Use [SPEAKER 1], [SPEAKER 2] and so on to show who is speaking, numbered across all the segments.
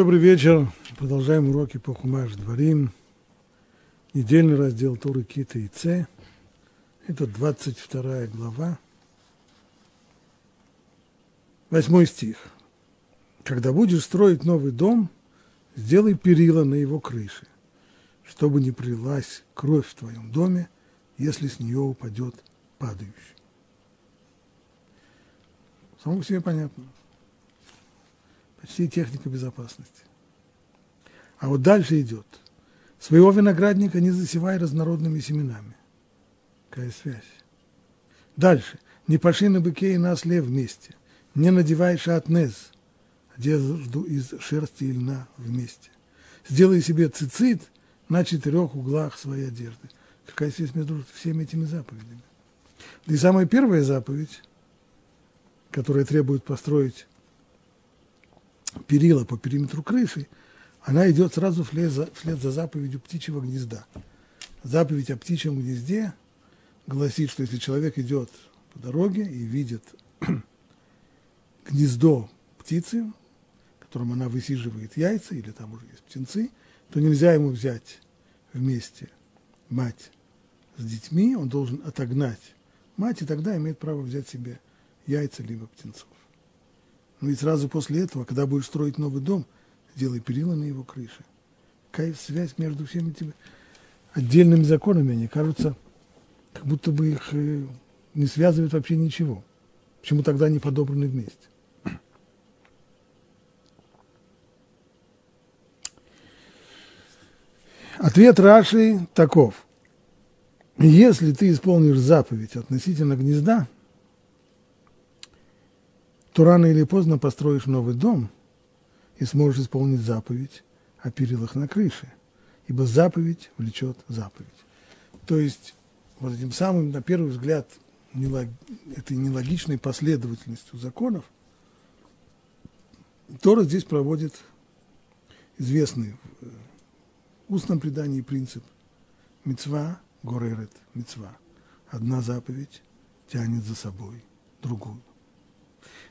[SPEAKER 1] Добрый вечер. Продолжаем уроки по Хумаш Дворим. Недельный раздел Туры Кита и Ц. Это 22 глава. Восьмой стих. Когда будешь строить новый дом, сделай перила на его крыше, чтобы не прилилась кровь в твоем доме, если с нее упадет падающий. Само себе понятно. Почти техника безопасности. А вот дальше идет. Своего виноградника не засевай разнородными семенами. Какая связь? Дальше. Не паши на быке и на осле вместе. Не надевай шатнез, одежду из шерсти и льна вместе. Сделай себе цицит на четырех углах своей одежды. Какая связь между всеми этими заповедями? И самая первая заповедь, которая требует построить перила по периметру крыши, она идет сразу вслед за, вслед за заповедью птичьего гнезда. Заповедь о птичьем гнезде гласит, что если человек идет по дороге и видит гнездо птицы, в котором она высиживает яйца, или там уже есть птенцы, то нельзя ему взять вместе мать с детьми, он должен отогнать мать, и тогда имеет право взять себе яйца либо птенцов. Ну и сразу после этого, когда будешь строить новый дом, сделай перила на его крыше. Какая связь между всеми этими отдельными законами, они кажутся, как будто бы их э, не связывает вообще ничего. Почему тогда они подобраны вместе? Ответ Раши таков. Если ты исполнишь заповедь относительно гнезда, то рано или поздно построишь новый дом и сможешь исполнить заповедь о перилах на крыше, ибо заповедь влечет заповедь. То есть вот этим самым, на первый взгляд, нелог... этой нелогичной последовательностью законов, Тора здесь проводит известный в устном предании принцип мецва горерет мецва. Одна заповедь тянет за собой другую.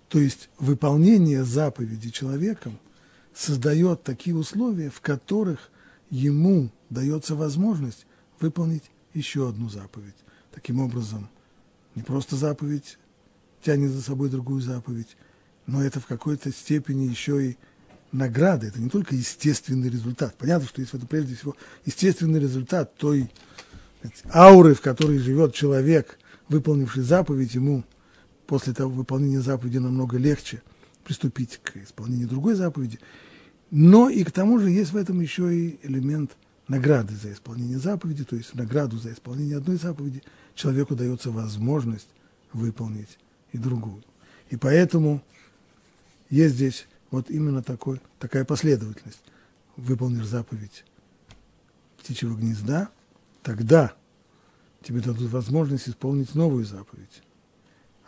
[SPEAKER 1] То есть выполнение заповеди человеком создает такие условия, в которых ему дается возможность выполнить еще одну заповедь. Таким образом, не просто заповедь тянет за собой другую заповедь, но это в какой-то степени еще и награда, это не только естественный результат. Понятно, что есть это прежде всего естественный результат той ауры, в которой живет человек, выполнивший заповедь, ему после того выполнения заповеди намного легче приступить к исполнению другой заповеди. Но и к тому же есть в этом еще и элемент награды за исполнение заповеди, то есть награду за исполнение одной заповеди человеку дается возможность выполнить и другую. И поэтому есть здесь вот именно такой, такая последовательность. Выполнишь заповедь птичьего гнезда, тогда тебе дадут возможность исполнить новую заповедь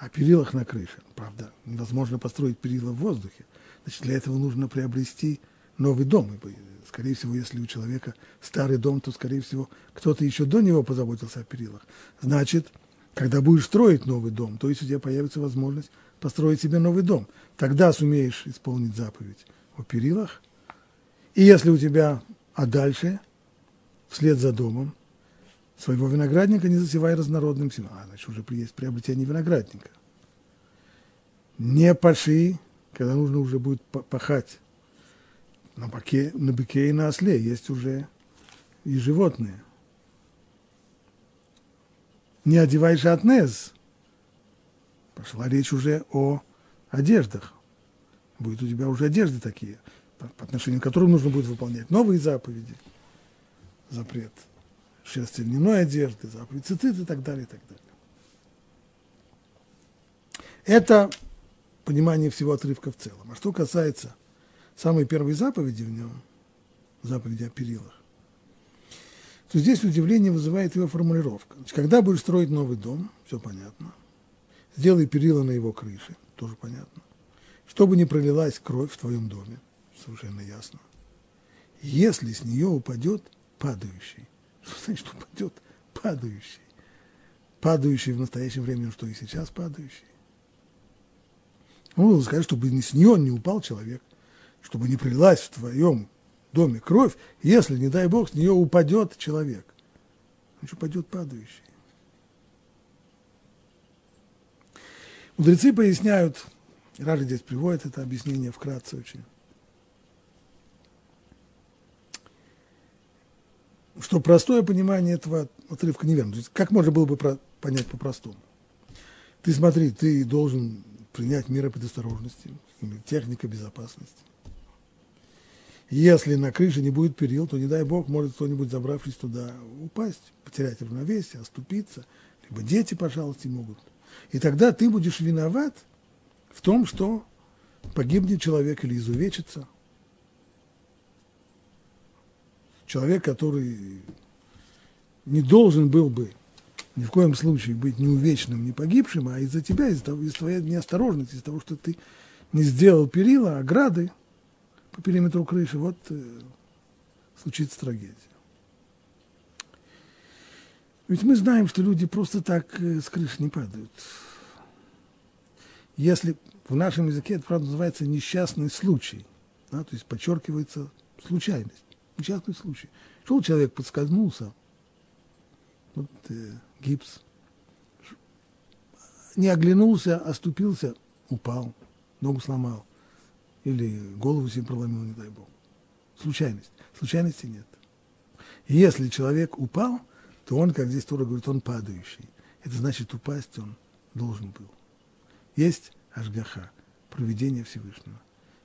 [SPEAKER 1] о перилах на крыше. Правда, невозможно построить перила в воздухе. Значит, для этого нужно приобрести новый дом. И, скорее всего, если у человека старый дом, то, скорее всего, кто-то еще до него позаботился о перилах. Значит, когда будешь строить новый дом, то есть у тебя появится возможность построить себе новый дом. Тогда сумеешь исполнить заповедь о перилах. И если у тебя, а дальше, вслед за домом, своего виноградника не засевай разнородным семенем. А, значит, уже есть приобретение виноградника. Не паши, когда нужно уже будет пахать на, баке, на быке и на осле. Есть уже и животные. Не одевай шатнез. Пошла речь уже о одеждах. Будет у тебя уже одежды такие, по отношению к которым нужно будет выполнять новые заповеди. Запрет – шерсти льняной одежды, заповедь цицит и так далее, и так далее. Это понимание всего отрывка в целом. А что касается самой первой заповеди в нем, заповеди о перилах, то здесь удивление вызывает его формулировка. Значит, когда будешь строить новый дом, все понятно. Сделай перила на его крыше, тоже понятно. Чтобы не пролилась кровь в твоем доме, совершенно ясно. Если с нее упадет падающий, что значит упадет падающий? Падающий в настоящем времени, что и сейчас падающий. Он должен сказать, чтобы с нее не упал человек. чтобы не прилилась в твоем доме кровь, если, не дай Бог, с нее упадет человек. Значит, упадет падающий. Мудрецы поясняют, Ражи здесь приводит это объяснение вкратце очень, что простое понимание этого отрывка неверно. То есть как можно было бы понять по-простому? Ты смотри, ты должен принять меры предосторожности, техника безопасности. Если на крыше не будет перил, то, не дай бог, может кто-нибудь, забравшись туда, упасть, потерять равновесие, оступиться, либо дети, пожалуйста, могут. И тогда ты будешь виноват в том, что погибнет человек или изувечится. Человек, который не должен был бы ни в коем случае быть не увечным, не погибшим, а из-за тебя, из-за из твоей неосторожности, из-за того, что ты не сделал перила, ограды, по периметру крыши, вот э, случится трагедия. Ведь мы знаем, что люди просто так э, с крыши не падают. Если в нашем языке это, правда, называется несчастный случай, да, то есть подчеркивается случайность, несчастный случай. Шел человек, подскользнулся, вот, э, гипс, не оглянулся, оступился, упал, ногу сломал или голову себе проломил, не дай бог. Случайность. Случайности нет. Если человек упал, то он, как здесь Тора говорит, он падающий. Это значит, упасть он должен был. Есть Ашгаха, проведение Всевышнего.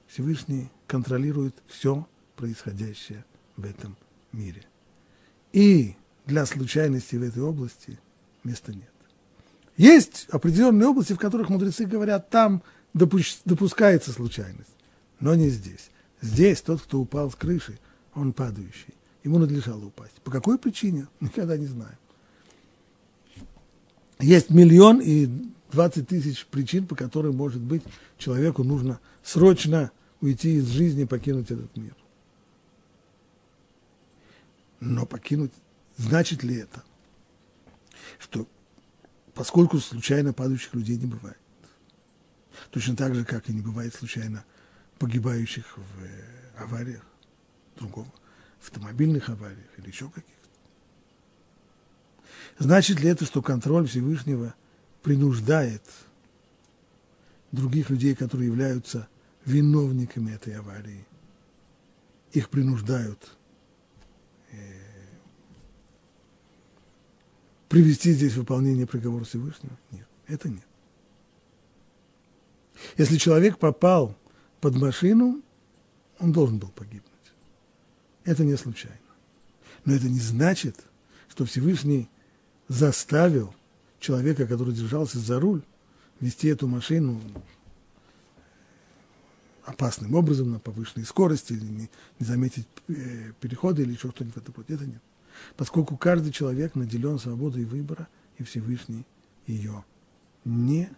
[SPEAKER 1] Всевышний контролирует все происходящее в этом мире. И для случайности в этой области места нет. Есть определенные области, в которых мудрецы говорят, там допускается случайность но не здесь. Здесь тот, кто упал с крыши, он падающий. Ему надлежало упасть. По какой причине? Никогда не знаем. Есть миллион и двадцать тысяч причин, по которым, может быть, человеку нужно срочно уйти из жизни, покинуть этот мир. Но покинуть, значит ли это, что поскольку случайно падающих людей не бывает, точно так же, как и не бывает случайно погибающих в э, авариях, другого, автомобильных авариях или еще каких-то. Значит ли это, что контроль Всевышнего принуждает других людей, которые являются виновниками этой аварии, их принуждают привести здесь выполнение приговора Всевышнего? Нет, это нет. Если человек попал под машину, он должен был погибнуть. Это не случайно. Но это не значит, что Всевышний заставил человека, который держался за руль, вести эту машину опасным образом, на повышенной скорости, или не, не заметить э, перехода, или еще что-нибудь в этом роде. Это нет. Поскольку каждый человек наделен свободой выбора, и Всевышний ее не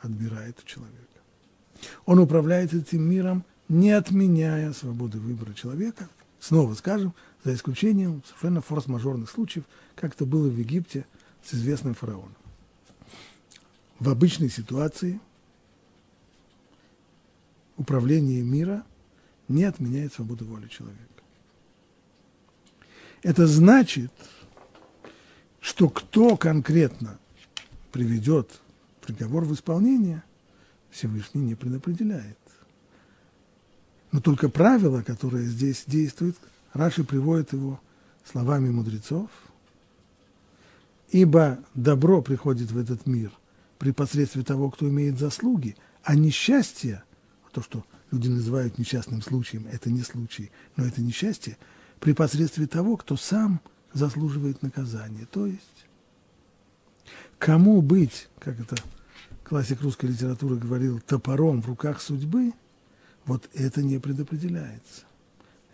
[SPEAKER 1] отбирает у человека. Он управляет этим миром, не отменяя свободы выбора человека. Снова скажем, за исключением совершенно форс-мажорных случаев, как это было в Египте с известным фараоном. В обычной ситуации управление мира не отменяет свободу воли человека. Это значит, что кто конкретно приведет приговор в исполнение – Всевышний не предопределяет. Но только правило, которое здесь действует, Раши приводит его словами мудрецов, ибо добро приходит в этот мир при посредстве того, кто имеет заслуги, а несчастье, то, что люди называют несчастным случаем, это не случай, но это несчастье, при посредстве того, кто сам заслуживает наказания. То есть, кому быть, как это классик русской литературы говорил, топором в руках судьбы, вот это не предопределяется.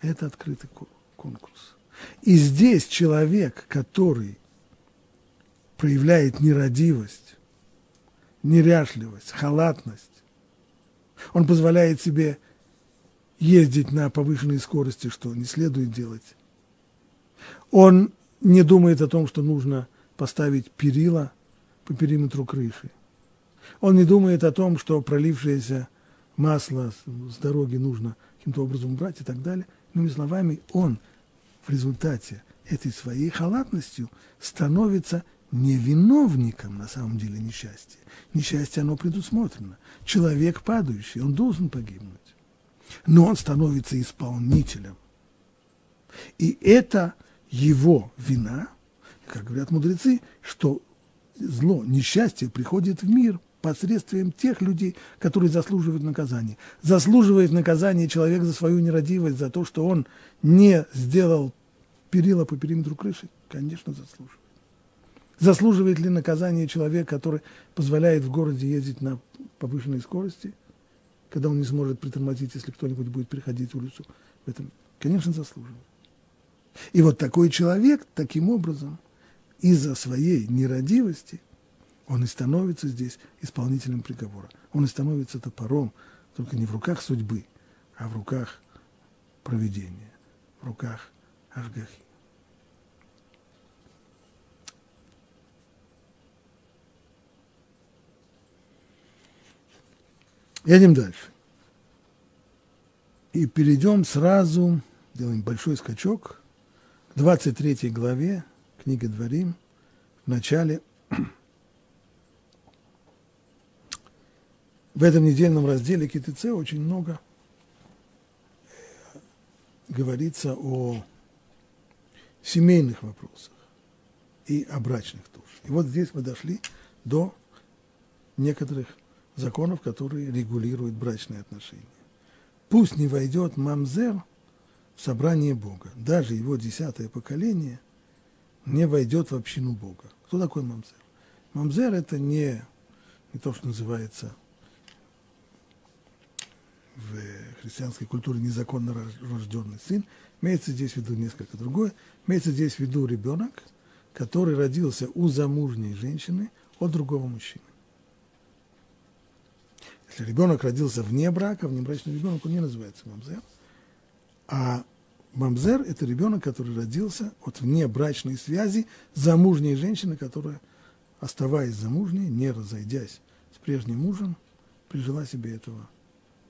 [SPEAKER 1] Это открытый конкурс. И здесь человек, который проявляет нерадивость, неряшливость, халатность, он позволяет себе ездить на повышенной скорости, что не следует делать. Он не думает о том, что нужно поставить перила по периметру крыши. Он не думает о том, что пролившаяся масло с дороги нужно каким-то образом убрать и так далее. Иными словами, он в результате этой своей халатностью становится не виновником на самом деле несчастья. Несчастье, оно предусмотрено. Человек падающий, он должен погибнуть. Но он становится исполнителем. И это его вина, как говорят мудрецы, что зло, несчастье приходит в мир посредством тех людей, которые заслуживают наказания. Заслуживает наказания человек за свою нерадивость, за то, что он не сделал перила по периметру крыши? Конечно, заслуживает. Заслуживает ли наказание человек, который позволяет в городе ездить на повышенной скорости, когда он не сможет притормозить, если кто-нибудь будет переходить улицу? В этом, конечно, заслуживает. И вот такой человек, таким образом, из-за своей нерадивости, он и становится здесь исполнителем приговора. Он и становится топором, только не в руках судьбы, а в руках проведения, в руках Ашгахи. Едем дальше. И перейдем сразу, делаем большой скачок, к 23 главе книги Дворим, в начале, в этом недельном разделе КТЦ очень много говорится о семейных вопросах и о брачных тоже. И вот здесь мы дошли до некоторых законов, которые регулируют брачные отношения. Пусть не войдет мамзер в собрание Бога. Даже его десятое поколение не войдет в общину Бога. Кто такой мамзер? Мамзер – это не, не то, что называется в христианской культуре незаконно рожденный сын. Имеется здесь в виду несколько другое. Имеется здесь в виду ребенок, который родился у замужней женщины от другого мужчины. Если ребенок родился вне брака, внебрачный ребенок, он не называется мамзер. А мамзер – это ребенок, который родился от внебрачной связи замужней женщины, которая, оставаясь замужней, не разойдясь с прежним мужем, прижила себе этого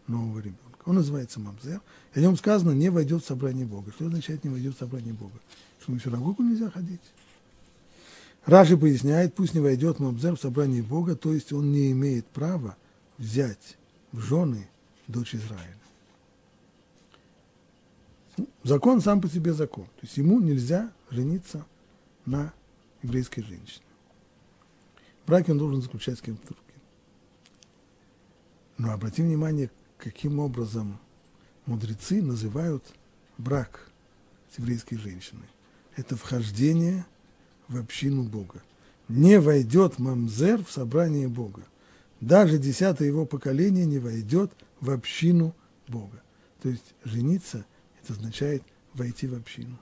[SPEAKER 1] нового ребенка. Он называется мамзер. И о нем сказано, не войдет в собрание Бога. Что означает не войдет в собрание Бога? Что на синагогу нельзя ходить? Раши поясняет, пусть не войдет мамзер в собрание Бога, то есть он не имеет права взять в жены дочь Израиля. Закон сам по себе закон. То есть ему нельзя жениться на еврейской женщине. Брак он должен заключать с кем-то другим. Но обратим внимание, каким образом мудрецы называют брак с еврейской женщиной. Это вхождение в общину Бога. Не войдет мамзер в собрание Бога даже десятое его поколение не войдет в общину Бога. То есть жениться – это означает войти в общину.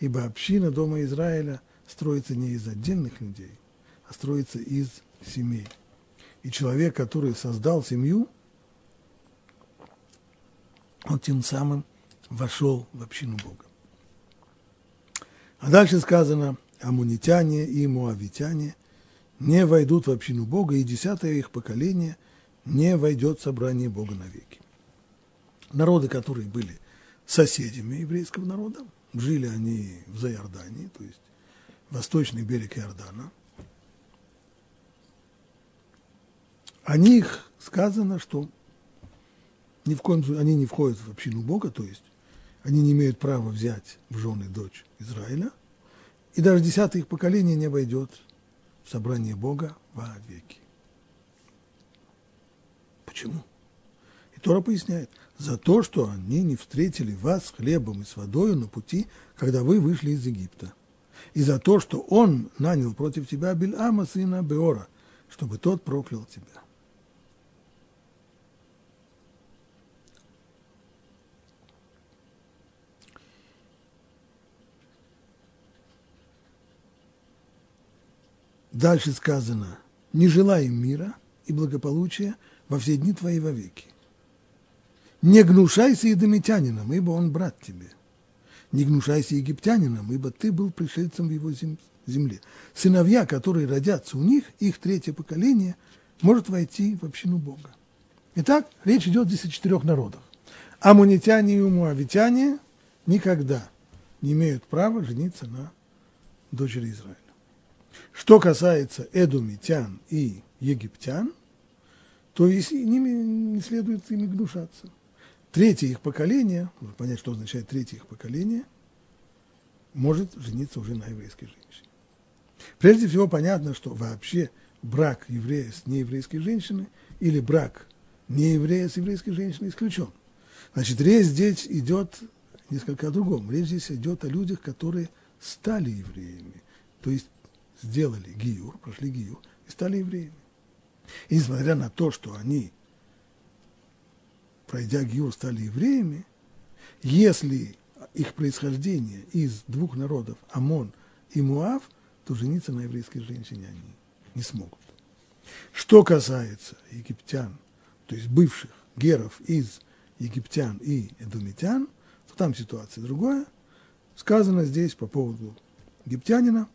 [SPEAKER 1] Ибо община Дома Израиля строится не из отдельных людей, а строится из семей. И человек, который создал семью, он тем самым вошел в общину Бога. А дальше сказано, амунитяне и муавитяне – не войдут в общину Бога, и десятое их поколение не войдет в собрание Бога навеки. Народы, которые были соседями еврейского народа, жили они в Заиордании, то есть восточный берег Иордана, о них сказано, что ни в коем они не входят в общину Бога, то есть они не имеют права взять в жены дочь Израиля, и даже десятое их поколение не войдет собрание Бога во веки. Почему? И Тора поясняет, за то, что они не встретили вас с хлебом и с водой на пути, когда вы вышли из Египта. И за то, что он нанял против тебя Бельама, сына Беора, чтобы тот проклял тебя. Дальше сказано, не желай мира и благополучия во все дни твои вовеки. Не гнушайся идомитянином, ибо он брат тебе. Не гнушайся египтянином, ибо ты был пришельцем в его земле. Сыновья, которые родятся у них, их третье поколение, может войти в общину Бога. Итак, речь идет здесь о четырех народах. Амунитяне и муавитяне никогда не имеют права жениться на дочери Израиля. Что касается эдумитян и египтян, то и ними не следует ими гнушаться. Третье их поколение, понять, что означает третье их поколение, может жениться уже на еврейской женщине. Прежде всего понятно, что вообще брак еврея с нееврейской женщиной или брак нееврея с еврейской женщиной исключен. Значит, речь здесь идет несколько о другом. Речь здесь идет о людях, которые стали евреями, то есть сделали гиюр, прошли гиюр и стали евреями. И несмотря на то, что они, пройдя гиюр, стали евреями, если их происхождение из двух народов, Амон и Муав, то жениться на еврейской женщине они не смогут. Что касается египтян, то есть бывших геров из египтян и эдумитян, то там ситуация другая. Сказано здесь по поводу египтянина,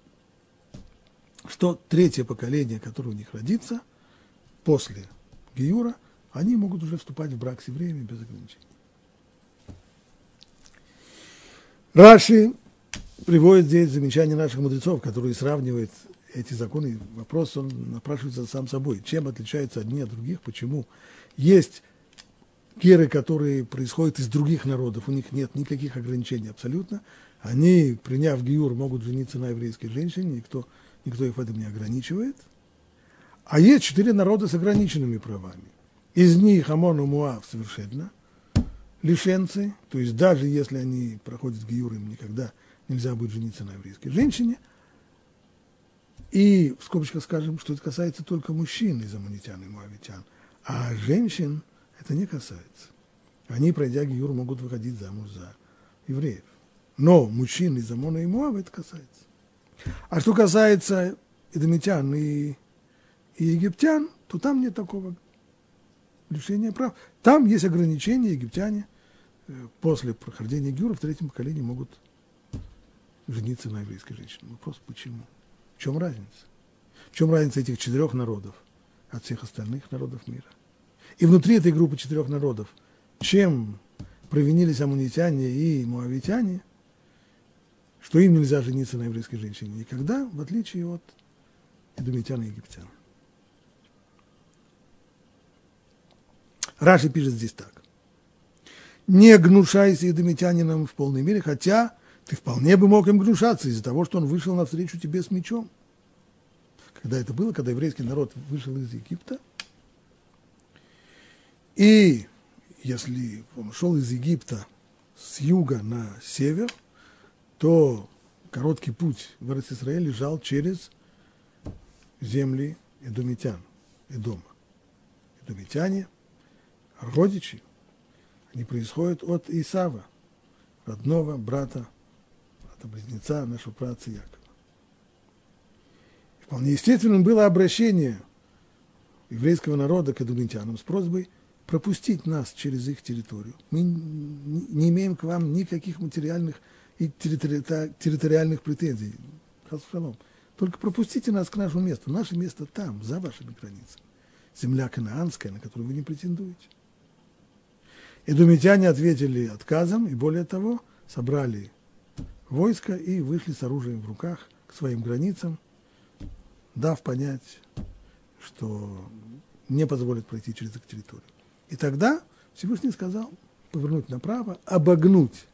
[SPEAKER 1] что третье поколение, которое у них родится, после Гиюра, они могут уже вступать в брак с евреями без ограничений. Раши приводит здесь замечание наших мудрецов, которые сравнивают эти законы, вопрос, он напрашивается сам собой. Чем отличаются одни от других, почему? Есть геры, которые происходят из других народов, у них нет никаких ограничений абсолютно. Они, приняв гиюр, могут жениться на еврейской женщине, никто, никто их в этом не ограничивает. А есть четыре народа с ограниченными правами. Из них Амон и Муав совершенно лишенцы, то есть даже если они проходят гиюр, им никогда нельзя будет жениться на еврейской женщине – и в скобочках скажем, что это касается только мужчин из аммонитян и муавитян, а женщин это не касается. Они, пройдя Гиюр, могут выходить замуж за евреев. Но мужчин из Амона и Муава это касается. А что касается идомитян и, и египтян, то там нет такого лишения прав. Там есть ограничения, египтяне э, после прохождения Гюра в третьем поколении могут жениться на еврейской женщине. Вопрос, почему? В чем разница? В чем разница этих четырех народов от всех остальных народов мира? И внутри этой группы четырех народов, чем провинились амунитяне и муавитяне, что им нельзя жениться на еврейской женщине никогда, в отличие от эдумитян и египтян. Раши пишет здесь так. Не гнушайся едомитянином в полной мере, хотя ты вполне бы мог им гнушаться из-за того, что он вышел навстречу тебе с мечом. Когда это было, когда еврейский народ вышел из Египта, и если он шел из Египта с юга на север, то короткий путь в Израиль лежал через земли эдомитян, Эдома. Эдомитяне, родичи, они происходят от Исава, родного брата это близнеца нашего праца Якова. Вполне естественным было обращение еврейского народа к адумитянам с просьбой пропустить нас через их территорию. Мы не имеем к вам никаких материальных и территориальных претензий. Только пропустите нас к нашему месту. Наше место там, за вашими границами. Земля канаанская, на которую вы не претендуете. Эдумитяне ответили отказом, и более того, собрали войско и вышли с оружием в руках к своим границам, дав понять, что не позволят пройти через их территорию. И тогда Всевышний сказал повернуть направо, обогнуть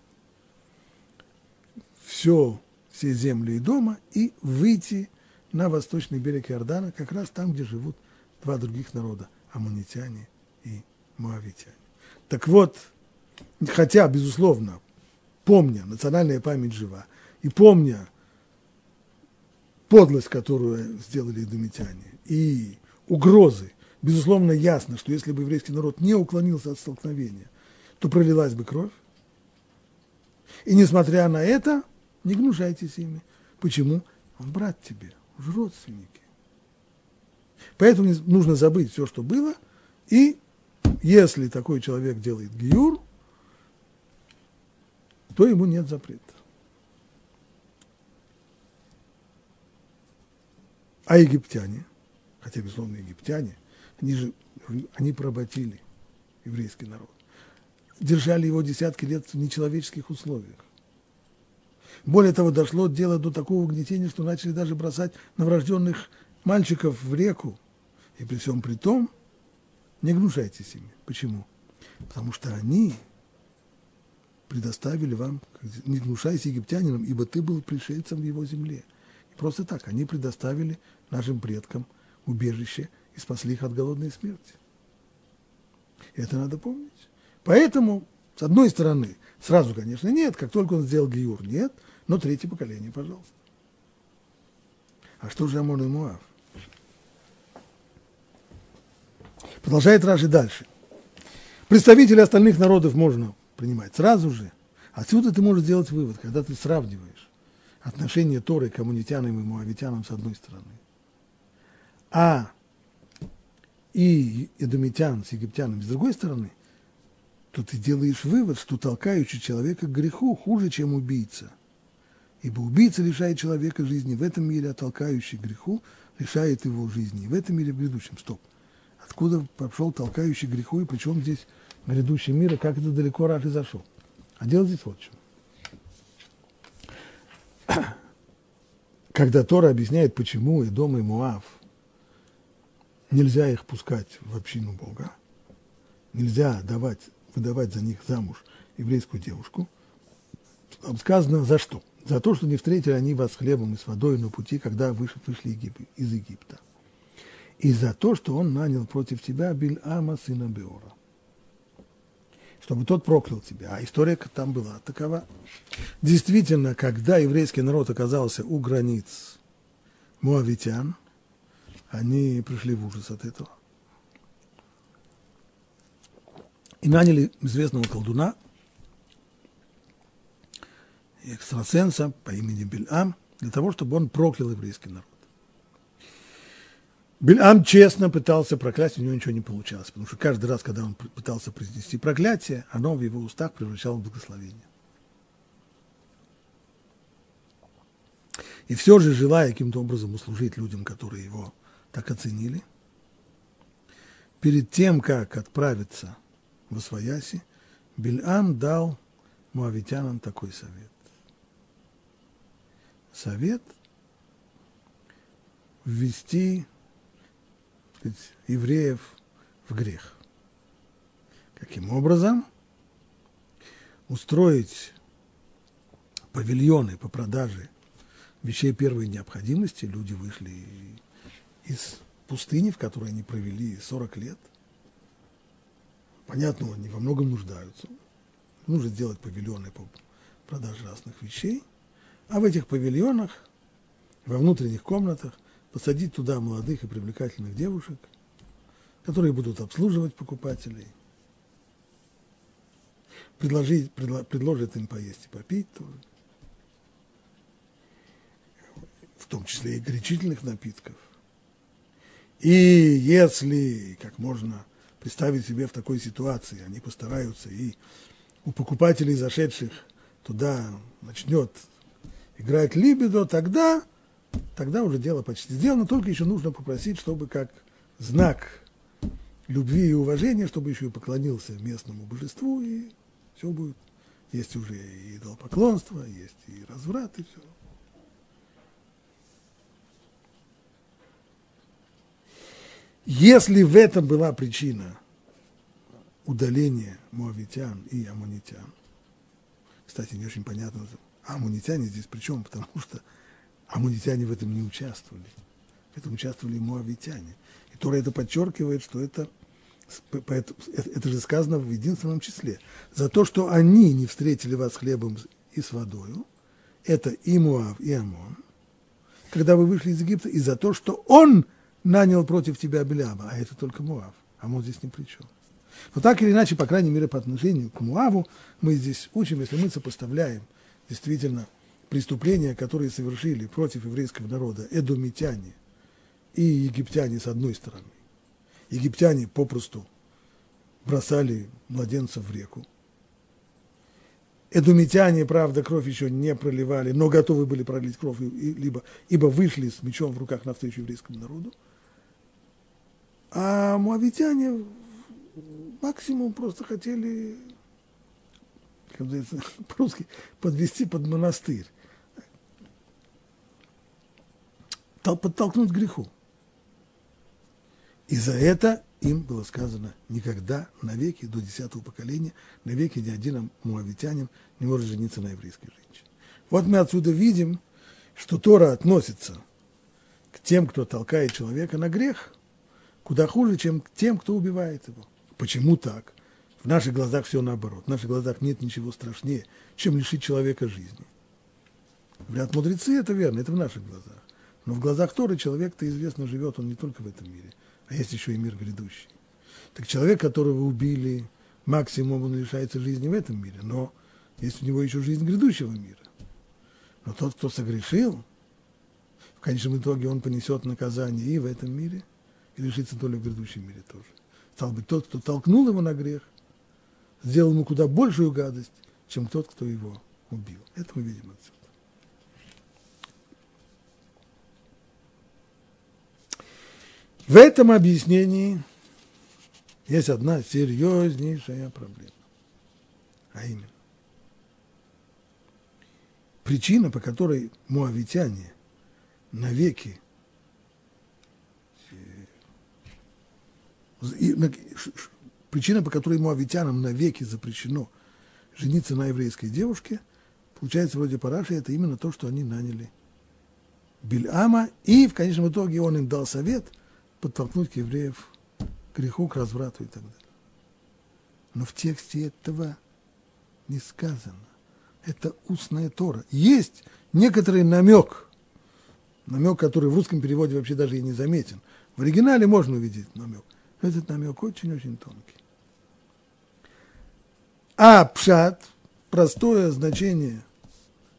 [SPEAKER 1] все, все земли и дома и выйти на восточный берег Иордана, как раз там, где живут два других народа – амунитяне и моавитяне. Так вот, хотя, безусловно, помня, национальная память жива, и помня подлость, которую сделали идумитяне, и угрозы, безусловно, ясно, что если бы еврейский народ не уклонился от столкновения, то пролилась бы кровь. И несмотря на это, не гнушайтесь ими. Почему? Он брат тебе, уже родственники. Поэтому нужно забыть все, что было, и если такой человек делает гиюр, то ему нет запрета. А египтяне, хотя, безусловно, египтяне, они же, они поработили еврейский народ. Держали его десятки лет в нечеловеческих условиях. Более того, дошло дело до такого угнетения, что начали даже бросать новорожденных мальчиков в реку. И при всем при том, не гнушайтесь ими. Почему? Потому что они предоставили вам, не гнушайся египтянинам, ибо ты был пришельцем в его земле. И просто так, они предоставили нашим предкам убежище и спасли их от голодной смерти. Это надо помнить. Поэтому, с одной стороны, сразу, конечно, нет, как только он сделал Гиюр, нет, но третье поколение, пожалуйста. А что же Амон и Муав? Продолжает Раши дальше. Представителей остальных народов можно принимать сразу же. Отсюда ты можешь сделать вывод, когда ты сравниваешь отношение Торы к амунитянам и муавитянам с одной стороны, а и эдомитян с египтянами с другой стороны, то ты делаешь вывод, что толкающий человека к греху хуже, чем убийца. Ибо убийца лишает человека жизни в этом мире, а толкающий к греху лишает его жизни в этом мире, в грядущем. Стоп. Откуда пошел толкающий к греху, и причем здесь грядущий мир, и как это далеко Раши зашел? А дело здесь вот в чем. Когда Тора объясняет, почему и дом и Муав нельзя их пускать в общину Бога, нельзя давать, выдавать за них замуж еврейскую девушку, там сказано за что? За то, что не встретили они вас хлебом и с водой на пути, когда вышли, вышли из Египта. И за то, что он нанял против тебя Биль-Ама, сына Беора чтобы тот проклял тебя. А история там была такова. Действительно, когда еврейский народ оказался у границ муавитян, они пришли в ужас от этого. И наняли известного колдуна, экстрасенса по имени Бельам, для того, чтобы он проклял еврейский народ. Бельам честно пытался проклясть, у него ничего не получалось, потому что каждый раз, когда он пытался произнести проклятие, оно в его устах превращалось в благословение. И все же, желая каким-то образом услужить людям, которые его так оценили, перед тем, как отправиться в Освояси, Бельам дал муавитянам такой совет. Совет ввести сказать, евреев в грех. Каким образом? Устроить павильоны по продаже вещей первой необходимости. Люди вышли из пустыни, в которой они провели 40 лет. Понятно, они во многом нуждаются. Нужно сделать павильоны по продаже разных вещей. А в этих павильонах, во внутренних комнатах – посадить туда молодых и привлекательных девушек, которые будут обслуживать покупателей, предложить, предло, предложит им поесть и попить тоже, в том числе и горячительных напитков. И если, как можно представить себе в такой ситуации, они постараются, и у покупателей, зашедших туда, начнет играть либидо, тогда тогда уже дело почти сделано, только еще нужно попросить, чтобы как знак любви и уважения, чтобы еще и поклонился местному божеству, и все будет. Есть уже и идолопоклонство, есть и разврат, и все. Если в этом была причина удаления муавитян и амунитян, кстати, не очень понятно, амунитяне здесь при чем, потому что Амунитяне в этом не участвовали. В этом участвовали муавитяне. И Тора это подчеркивает, что это, это же сказано в единственном числе. За то, что они не встретили вас хлебом и с водою, это и Муав, и Амон, когда вы вышли из Египта, и за то, что он нанял против тебя Беляма, а это только Муав. Амон здесь ни при чем. Но так или иначе, по крайней мере, по отношению к Муаву, мы здесь учим, если мы сопоставляем действительно – преступления, которые совершили против еврейского народа эдомитяне и египтяне с одной стороны. Египтяне попросту бросали младенцев в реку. Эдомитяне, правда, кровь еще не проливали, но готовы были пролить кровь, либо, ибо вышли с мечом в руках навстречу еврейскому народу. А муавитяне максимум просто хотели, как говорится, по-русски, подвести под монастырь, подтолкнуть к греху. И за это им было сказано никогда, навеки, до десятого поколения, навеки ни один муавитянин не может жениться на еврейской женщине. Вот мы отсюда видим, что Тора относится к тем, кто толкает человека на грех, куда хуже, чем к тем, кто убивает его. Почему так? В наших глазах все наоборот. В наших глазах нет ничего страшнее, чем лишить человека жизни. Говорят, мудрецы, это верно, это в наших глазах. Но в глазах Торы человек-то известно живет, он не только в этом мире, а есть еще и мир грядущий. Так человек, которого убили, максимум он лишается жизни в этом мире, но есть у него еще жизнь грядущего мира. Но тот, кто согрешил, в конечном итоге он понесет наказание и в этом мире, и лишится доли в грядущем мире тоже. Стал быть, тот, кто толкнул его на грех, сделал ему куда большую гадость, чем тот, кто его убил. Это мы видим отсюда. В этом объяснении есть одна серьезнейшая проблема. А именно, причина, по которой муавитяне навеки причина, по которой муавитянам навеки запрещено жениться на еврейской девушке, получается, вроде Параши, это именно то, что они наняли Бильама, и в конечном итоге он им дал совет подтолкнуть евреев к греху, к разврату и так далее. Но в тексте этого не сказано это устная Тора. Есть некоторый намек, намек, который в русском переводе вообще даже и не заметен. В оригинале можно увидеть намек. Этот намек очень-очень тонкий. А пшат, простое значение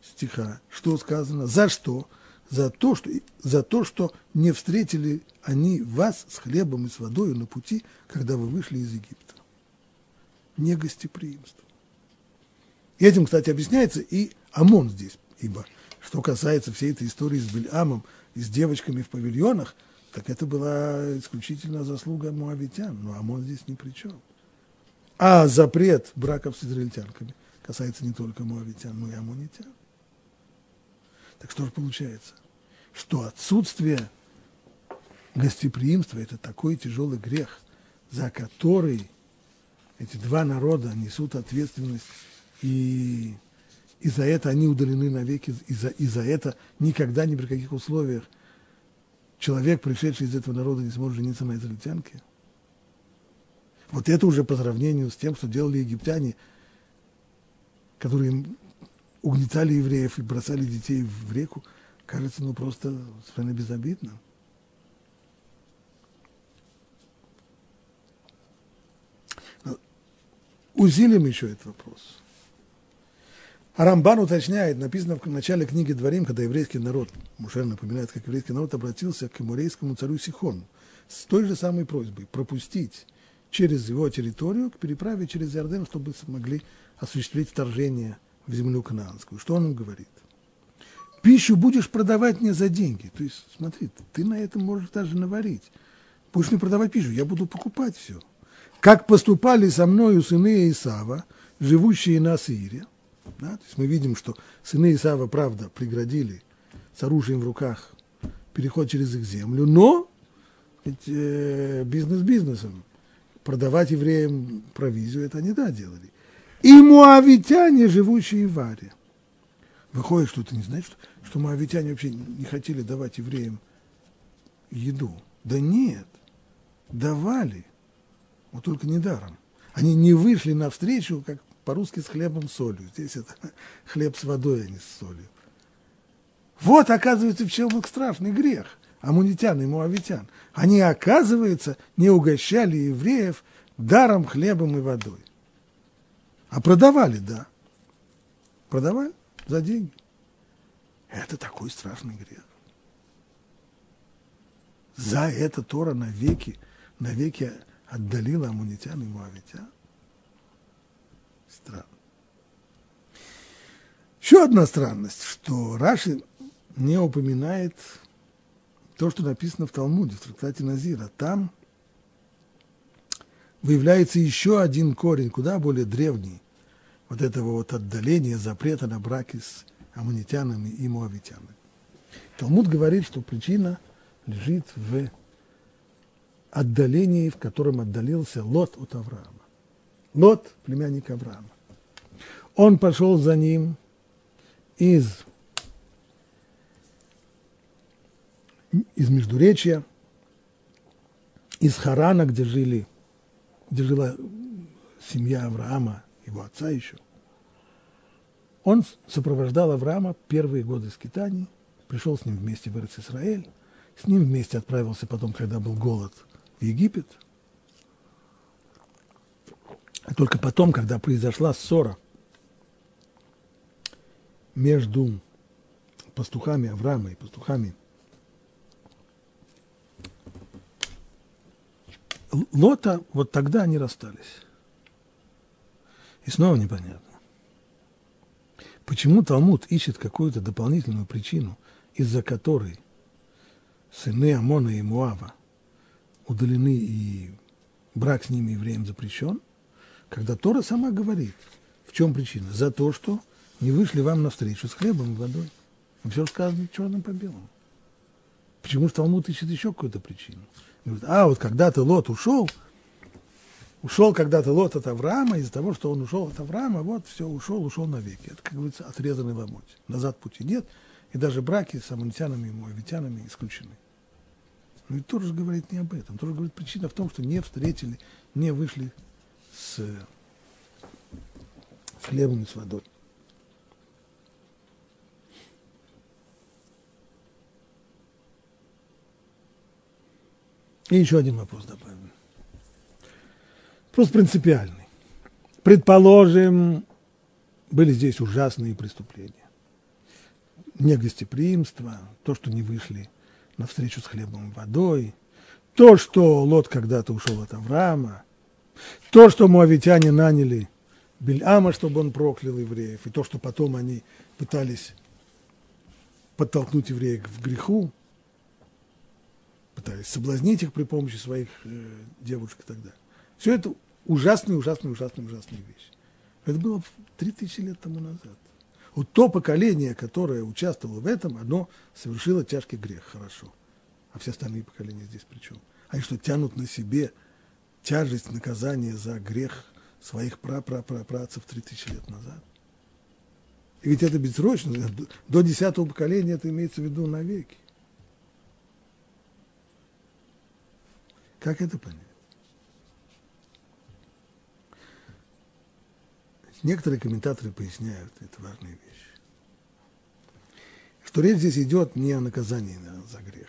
[SPEAKER 1] стиха, что сказано, за что? За то, что, за то, что не встретили они вас с хлебом и с водой на пути, когда вы вышли из Египта. Не гостеприимство. И этим, кстати, объясняется и ОМОН здесь, ибо что касается всей этой истории с Бельамом и с девочками в павильонах, так это была исключительно заслуга муавитян, но ОМОН здесь ни при чем. А запрет браков с израильтянками касается не только муавитян, но и амунитян. Так что же получается? Что отсутствие гостеприимства – это такой тяжелый грех, за который эти два народа несут ответственность и, и за это они удалены навеки, и за, и за это никогда, ни при каких условиях человек, пришедший из этого народа, не сможет жениться на израильтянке. Вот это уже по сравнению с тем, что делали египтяне, которые угнетали евреев и бросали детей в реку, кажется, ну просто совершенно безобидно. Узилим еще этот вопрос. А Рамбан уточняет, написано в начале книги Дворим, когда еврейский народ, Мушер напоминает, как еврейский народ обратился к эмурейскому царю Сихону с той же самой просьбой пропустить через его территорию к переправе через Иорден, чтобы смогли осуществить вторжение в землю канаанскую. Что он им говорит? Пищу будешь продавать мне за деньги. То есть, смотри, ты на этом можешь даже наварить. Будешь мне продавать пищу, я буду покупать все. Как поступали со мною сыны Исава, живущие на Сире, да? То есть мы видим, что сыны Исава, правда, преградили с оружием в руках переход через их землю, но ведь, э, бизнес бизнесом. Продавать евреям провизию это они, да, делали. И муавитяне, живущие в Варе. Выходит, что ты не знаешь, что, что муавитяне вообще не хотели давать евреям еду. Да нет, давали, вот только недаром. Они не вышли навстречу, как по-русски с хлебом с солью. Здесь это хлеб с водой, а не с солью. Вот, оказывается, в чем их страшный грех. Амунитян и муавитян. Они, оказывается, не угощали евреев даром хлебом и водой. А продавали, да. Продавали за деньги. Это такой страшный грех. За это Тора навеки, навеки отдалила амунитян и муавитян. Странно. Еще одна странность, что Раши не упоминает то, что написано в Талмуде, в трактате Назира. Там выявляется еще один корень, куда более древний, вот этого вот отдаления, запрета на браки с амунитянами и моавитянами. Талмуд говорит, что причина лежит в отдалении, в котором отдалился Лот от Авраама. Лот – племянник Авраама. Он пошел за ним из, из Междуречья, из Харана, где жили, где жила семья Авраама, его отца еще. Он сопровождал Авраама первые годы скитаний, пришел с ним вместе в Израиль, с ним вместе отправился потом, когда был голод, в Египет. И только потом, когда произошла ссора между пастухами Авраама и пастухами Лота, вот тогда они расстались. И снова непонятно. Почему Талмуд ищет какую-то дополнительную причину, из-за которой сыны Амона и Муава удалены и брак с ними евреям запрещен, когда Тора сама говорит, в чем причина? За то, что не вышли вам навстречу с хлебом и водой. Все сказано черным по белому. Почему же Талмуд ищет еще какую-то причину? Говорит, а вот когда-то Лот ушел, ушел когда-то Лот от Авраама, из-за того, что он ушел от Авраама, вот все, ушел, ушел навеки. Это, как говорится, отрезанный ломоть. Назад пути нет, и даже браки с амунитянами и моавитянами исключены. Но ведь тоже говорит не об этом. Тоже говорит, причина в том, что не встретили, не вышли с хлебом и с водой. И еще один вопрос добавим. Просто принципиальный. Предположим, были здесь ужасные преступления. Негостеприимство, то, что не вышли на встречу с хлебом и водой, то, что Лот когда-то ушел от Авраама, то, что муавитяне наняли Бельама, чтобы он проклял евреев, и то, что потом они пытались подтолкнуть евреев в греху, пытались соблазнить их при помощи своих э, девушек и так далее. Все это ужасные, ужасные, ужасные, ужасные вещи. Это было 3000 лет тому назад. Вот то поколение, которое участвовало в этом, оно совершило тяжкий грех, хорошо. А все остальные поколения здесь при чем? Они что, тянут на себе тяжесть наказания за грех своих прапрапрапрацев 3000 лет назад? И ведь это бессрочно, до десятого поколения это имеется в виду навеки. Как это понять? Некоторые комментаторы поясняют, это важная вещь, что речь здесь идет не о наказании за грех.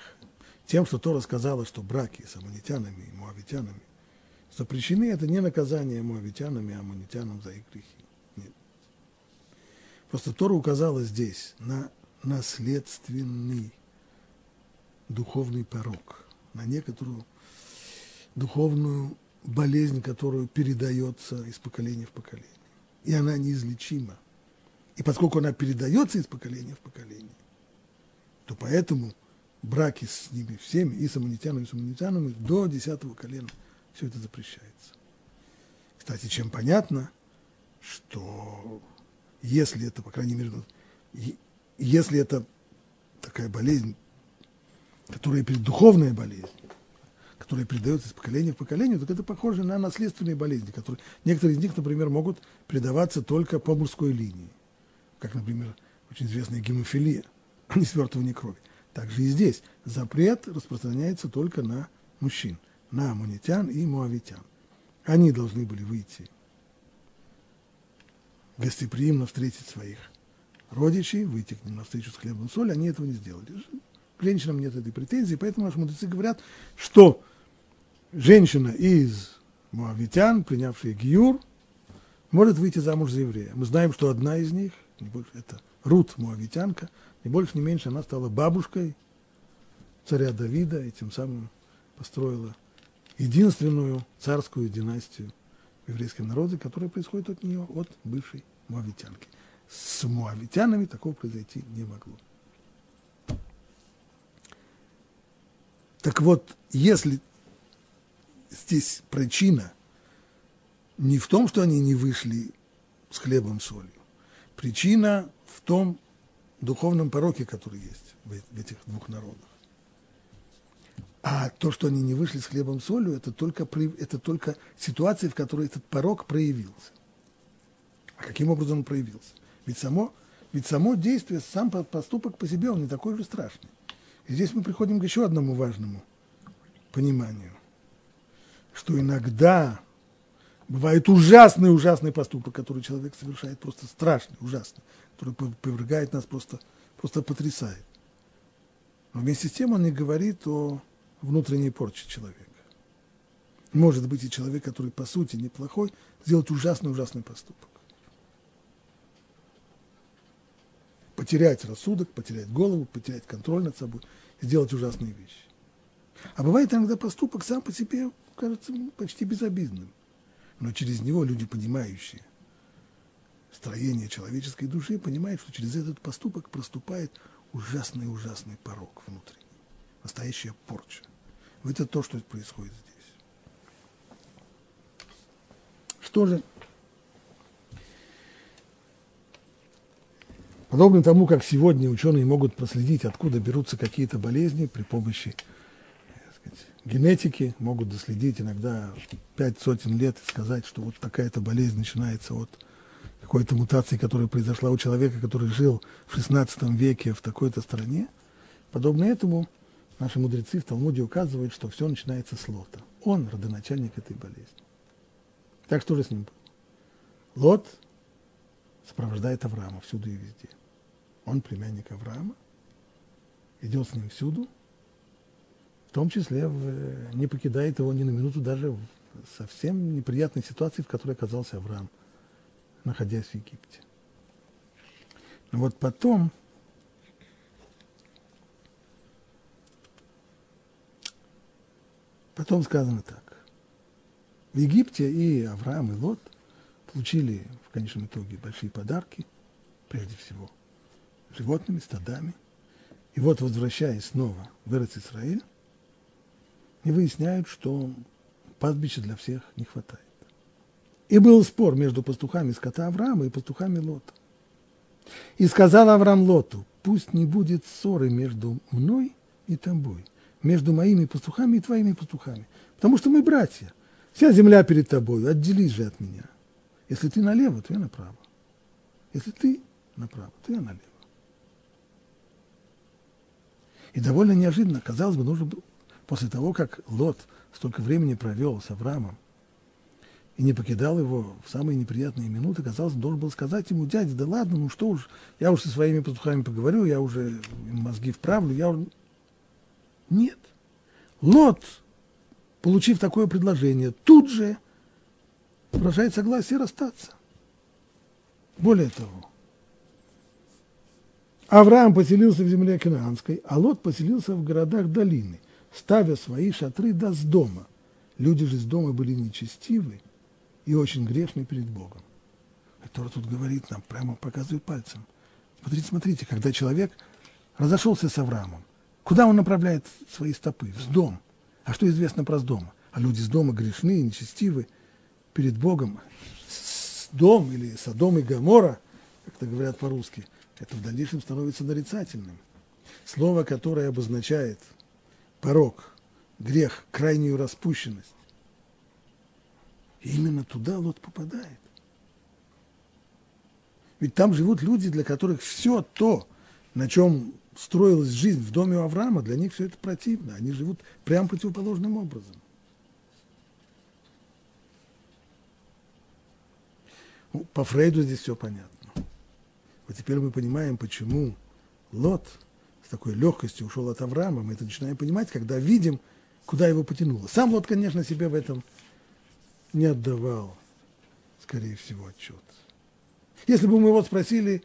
[SPEAKER 1] Тем, что Тора сказала, что браки с аммонитянами и муавитянами запрещены, это не наказание муавитянам и аммонитянам за их грехи. Нет. Просто Тора указала здесь на наследственный духовный порог, на некоторую духовную болезнь, которую передается из поколения в поколение. И она неизлечима. И поскольку она передается из поколения в поколение, то поэтому браки с ними всеми, и с аммонитянами, и с до десятого колена все это запрещается. Кстати, чем понятно, что если это, по крайней мере, если это такая болезнь, которая духовная болезнь, которые передаются из поколения в поколение, так это похоже на наследственные болезни, которые некоторые из них, например, могут передаваться только по мужской линии, как, например, очень известная гемофилия, а не свертывание крови. Также и здесь запрет распространяется только на мужчин, на амунитян и муавитян. Они должны были выйти гостеприимно встретить своих родичей, выйти к ним на встречу с хлебом и соль, они этого не сделали. К женщинам нет этой претензии, поэтому наши мудрецы говорят, что женщина из Моавитян, принявшая Гиюр, может выйти замуж за еврея. Мы знаем, что одна из них, не больше, это Рут Моавитянка, не больше, не меньше, она стала бабушкой царя Давида и тем самым построила единственную царскую династию в еврейском народе, которая происходит от нее, от бывшей Моавитянки. С Моавитянами такого произойти не могло. Так вот, если здесь причина не в том, что они не вышли с хлебом солью. Причина в том духовном пороке, который есть в этих двух народах. А то, что они не вышли с хлебом солью, это только, это только ситуация, в которой этот порог проявился. А каким образом он проявился? Ведь само, ведь само действие, сам поступок по себе, он не такой же страшный. И здесь мы приходим к еще одному важному пониманию, что иногда бывает ужасный, ужасный поступок, который человек совершает, просто страшный, ужасный, который повергает нас просто, просто потрясает. Но вместе с тем он не говорит о внутренней порче человека. Может быть и человек, который по сути неплохой, сделать ужасный-ужасный поступок. Потерять рассудок, потерять голову, потерять контроль над собой, сделать ужасные вещи. А бывает иногда поступок сам по себе кажется почти безобидным. Но через него люди, понимающие строение человеческой души, понимают, что через этот поступок проступает ужасный-ужасный порог внутренний, настоящая порча. Это то, что происходит здесь. Что же? Подобно тому, как сегодня ученые могут проследить, откуда берутся какие-то болезни при помощи генетики, могут доследить иногда пять сотен лет и сказать, что вот такая-то болезнь начинается от какой-то мутации, которая произошла у человека, который жил в XVI веке в такой-то стране. Подобно этому Наши мудрецы в Талмуде указывают, что все начинается с Лота. Он родоначальник этой болезни. Так что же с ним было? Лот сопровождает Авраама всюду и везде. Он племянник Авраама, идет с ним всюду, в том числе в, не покидает его ни на минуту даже в совсем неприятной ситуации, в которой оказался Авраам, находясь в Египте. Но вот потом Потом сказано так. В Египте и Авраам, и Лот получили в конечном итоге большие подарки, прежде всего, животными, стадами. И вот, возвращаясь снова в Эрец Исраиль, они выясняют, что пастбища для всех не хватает. И был спор между пастухами скота Авраама и пастухами Лота. И сказал Авраам Лоту, пусть не будет ссоры между мной и тобой, между моими пастухами и твоими пастухами. Потому что мы братья. Вся земля перед тобой, отделись же от меня. Если ты налево, то я направо. Если ты направо, то я налево. И довольно неожиданно, казалось бы, нужно было, после того, как Лот столько времени провел с Авраамом и не покидал его в самые неприятные минуты, казалось, должен был сказать ему, дядя, да ладно, ну что уж, я уже со своими пастухами поговорю, я уже мозги вправлю, я уже нет. Лот, получив такое предложение, тут же выражает согласие расстаться. Более того, Авраам поселился в земле Канаанской, а Лот поселился в городах долины, ставя свои шатры до с дома. Люди же с дома были нечестивы и очень грешны перед Богом. Тора тут говорит нам, прямо показывает пальцем. Смотрите, смотрите, когда человек разошелся с Авраамом, Куда он направляет свои стопы? В дом. А что известно про дом? А люди с дома грешны, нечестивы перед Богом. С дом или Содом и Гамора, как это говорят по-русски, это в дальнейшем становится нарицательным. Слово, которое обозначает порог, грех, крайнюю распущенность. И именно туда Лот попадает. Ведь там живут люди, для которых все то, на чем строилась жизнь в доме у Авраама, для них все это противно. Они живут прям противоположным образом. Ну, по Фрейду здесь все понятно. Вот теперь мы понимаем, почему Лот такой легкостью ушел от Авраама. Мы это начинаем понимать, когда видим, куда его потянуло. Сам Лот, конечно, себе в этом не отдавал, скорее всего, отчет. Если бы мы его спросили,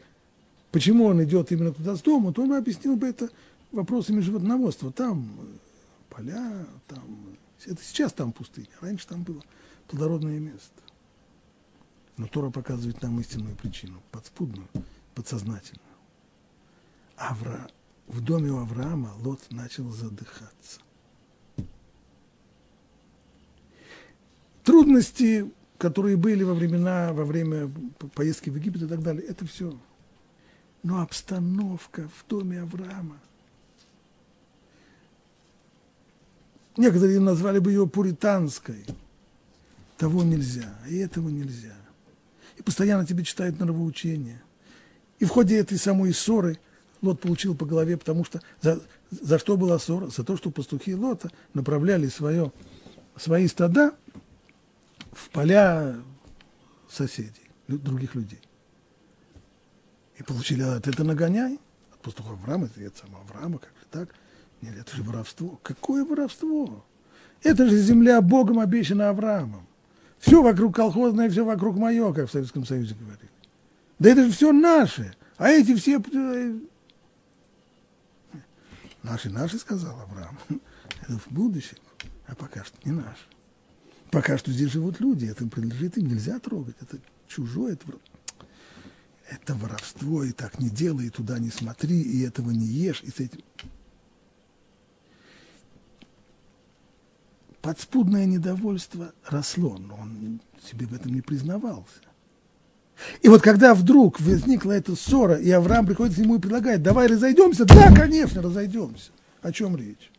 [SPEAKER 1] почему он идет именно туда с дома, то он объяснил бы это вопросами животноводства. Там э, поля, там, это сейчас там пустыня, раньше там было плодородное место. Но Тора показывает нам истинную причину, подспудную, подсознательную. Авра, в доме у Авраама Лот начал задыхаться. Трудности которые были во времена, во время поездки в Египет и так далее, это все. Но обстановка в доме Авраама. Некоторые назвали бы ее пуританской. Того нельзя, и этого нельзя. И постоянно тебе читают нравоучения. И в ходе этой самой ссоры Лот получил по голове, потому что за, за что была ссора? За то, что пастухи Лота направляли свое, свои стада в поля соседей, других людей. И получили от это нагоняй, от пастуха Авраама, это, самого Авраама, как же так? Нет, это же воровство. Какое воровство? Это же земля Богом обещана Авраамом. Все вокруг колхозное, все вокруг мое, как в Советском Союзе говорили. Да это же все наше. А эти все... Наши, наши, сказал Авраам. Это в будущем, а пока что не наше. Пока что здесь живут люди, это принадлежит, им нельзя трогать. Это чужое, это, это воровство, и так не делай, и туда не смотри, и этого не ешь, и с этим... Подспудное недовольство росло, но он себе в этом не признавался. И вот когда вдруг возникла эта ссора, и Авраам приходит к нему и предлагает, давай разойдемся, да, конечно, разойдемся. О чем речь?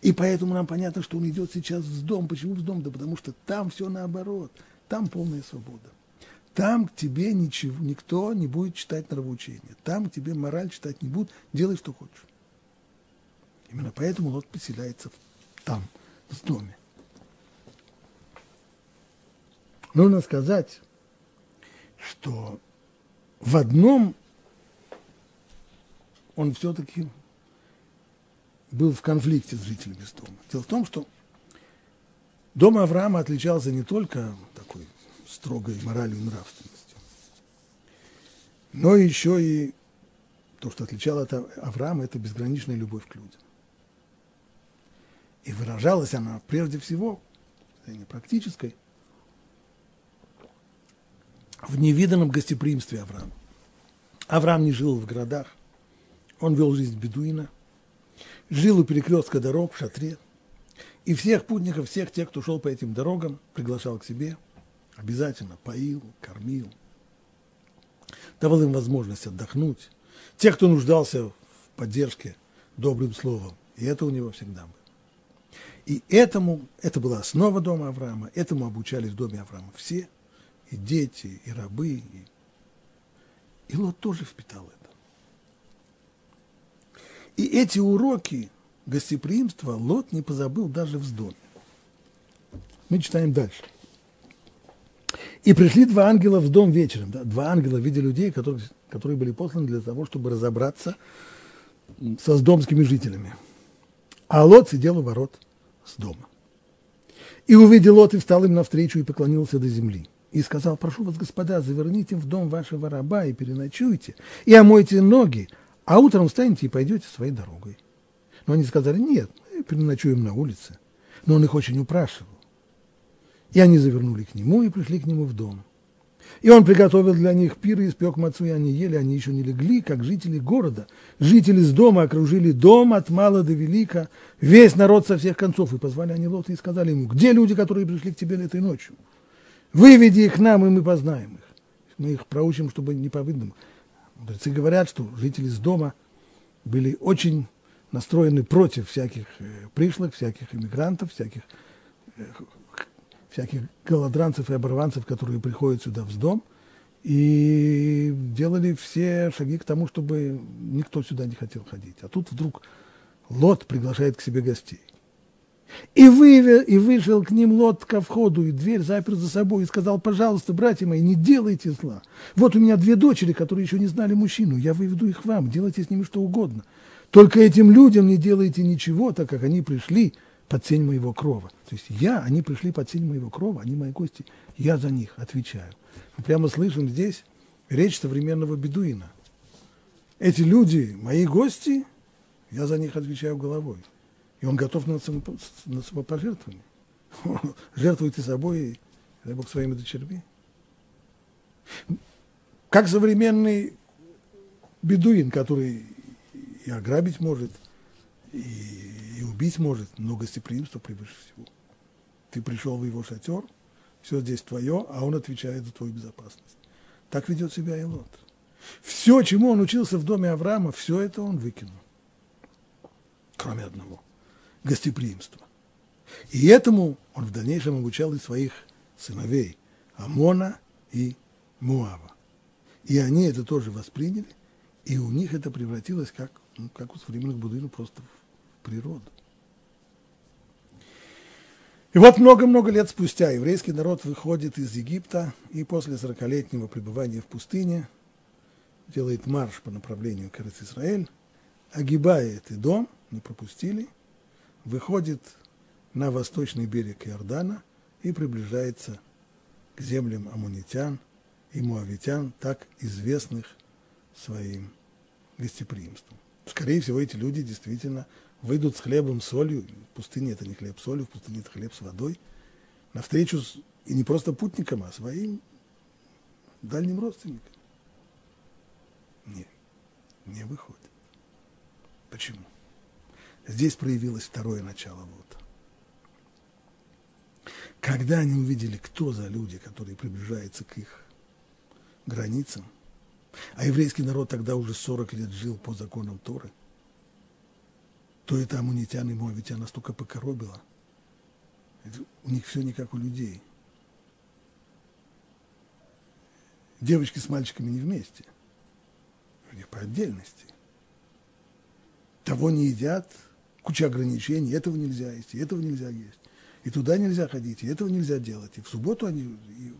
[SPEAKER 1] И поэтому нам понятно, что он идет сейчас в дом. Почему в дом? Да потому что там все наоборот. Там полная свобода. Там к тебе ничего, никто не будет читать нравоучения. Там к тебе мораль читать не будут. Делай, что хочешь. Именно поэтому Лот поселяется там, в доме. Нужно сказать, что в одном он все-таки был в конфликте с жителями дома. Дело в том, что дом Авраама отличался не только такой строгой моралью и нравственностью, но еще и то, что отличало от Авраама, это безграничная любовь к людям. И выражалась она прежде всего, не практической, в невиданном гостеприимстве Авраама. Авраам не жил в городах, он вел жизнь бедуина, жил у перекрестка дорог в шатре, и всех путников, всех тех, кто шел по этим дорогам, приглашал к себе, обязательно поил, кормил, давал им возможность отдохнуть. Те, кто нуждался в поддержке добрым словом, и это у него всегда было. И этому, это была основа дома Авраама, этому обучались в доме Авраама все, и дети, и рабы. И, и Лот тоже впитал это. И эти уроки гостеприимства Лот не позабыл даже в доме. Мы читаем дальше. И пришли два ангела в дом вечером. Да? Два ангела в виде людей, которые, которые были посланы для того, чтобы разобраться со сдомскими жителями. А Лот сидел у ворот с дома. И увидел Лот и встал им навстречу и поклонился до земли. И сказал, прошу вас, господа, заверните в дом вашего раба и переночуйте, и омойте ноги, а утром встанете и пойдете своей дорогой. Но они сказали, нет, мы переночуем на улице. Но он их очень упрашивал. И они завернули к нему и пришли к нему в дом. И он приготовил для них пир и испек мацу, и они ели, они еще не легли, как жители города. Жители с дома окружили дом от мала до велика, весь народ со всех концов. И позвали они Лота и сказали ему, где люди, которые пришли к тебе этой ночью? Выведи их нам, и мы познаем их. Мы их проучим, чтобы не по выдумам. Мудрецы говорят, что жители с дома были очень настроены против всяких э, пришлых, всяких иммигрантов, всяких, э, всяких голодранцев и оборванцев, которые приходят сюда в дом, и делали все шаги к тому, чтобы никто сюда не хотел ходить. А тут вдруг Лот приглашает к себе гостей. И, вывел, и вышел к ним Лот ко входу, и дверь запер за собой, и сказал, пожалуйста, братья мои, не делайте зла. Вот у меня две дочери, которые еще не знали мужчину, я выведу их вам, делайте с ними что угодно. Только этим людям не делайте ничего, так как они пришли под сень моего крова. То есть я, они пришли под сень моего крова, они мои гости, я за них отвечаю. Мы прямо слышим здесь речь современного бедуина. Эти люди, мои гости, я за них отвечаю головой. И он готов на, само, на самопожертвование. Жертвуйте собой, дай Бог, своими дочерьми. Как современный бедуин, который и ограбить может, и, и убить может, но гостеприимство превыше всего. Ты пришел в его шатер, все здесь твое, а он отвечает за твою безопасность. Так ведет себя и Лот. Все, чему он учился в доме Авраама, все это он выкинул. Кроме одного – гостеприимства. И этому он в дальнейшем обучал и своих сыновей Амона и Муава. И они это тоже восприняли, и у них это превратилось, как, ну, как у современных буддизмов, просто в природу. И вот много-много лет спустя еврейский народ выходит из Египта и после сорокалетнего пребывания в пустыне делает марш по направлению к Израиль, огибает и дом, не пропустили, выходит на восточный берег Иордана и приближается к землям амунитян и муавитян, так известных своим гостеприимством. Скорее всего, эти люди действительно выйдут с хлебом, солью. В пустыне это не хлеб с солью, в пустыне это хлеб с водой. Навстречу с, и не просто путникам, а своим дальним родственникам. Не, не выходит. Почему? Здесь проявилось второе начало вот. Когда они увидели, кто за люди, которые приближаются к их границам, а еврейский народ тогда уже 40 лет жил по законам Торы, то это амунитян и моавитян настолько покоробило. У них все не как у людей. Девочки с мальчиками не вместе. У них по отдельности. Того не едят, куча ограничений, этого нельзя есть, и этого нельзя есть. И туда нельзя ходить, и этого нельзя делать. И в субботу они и,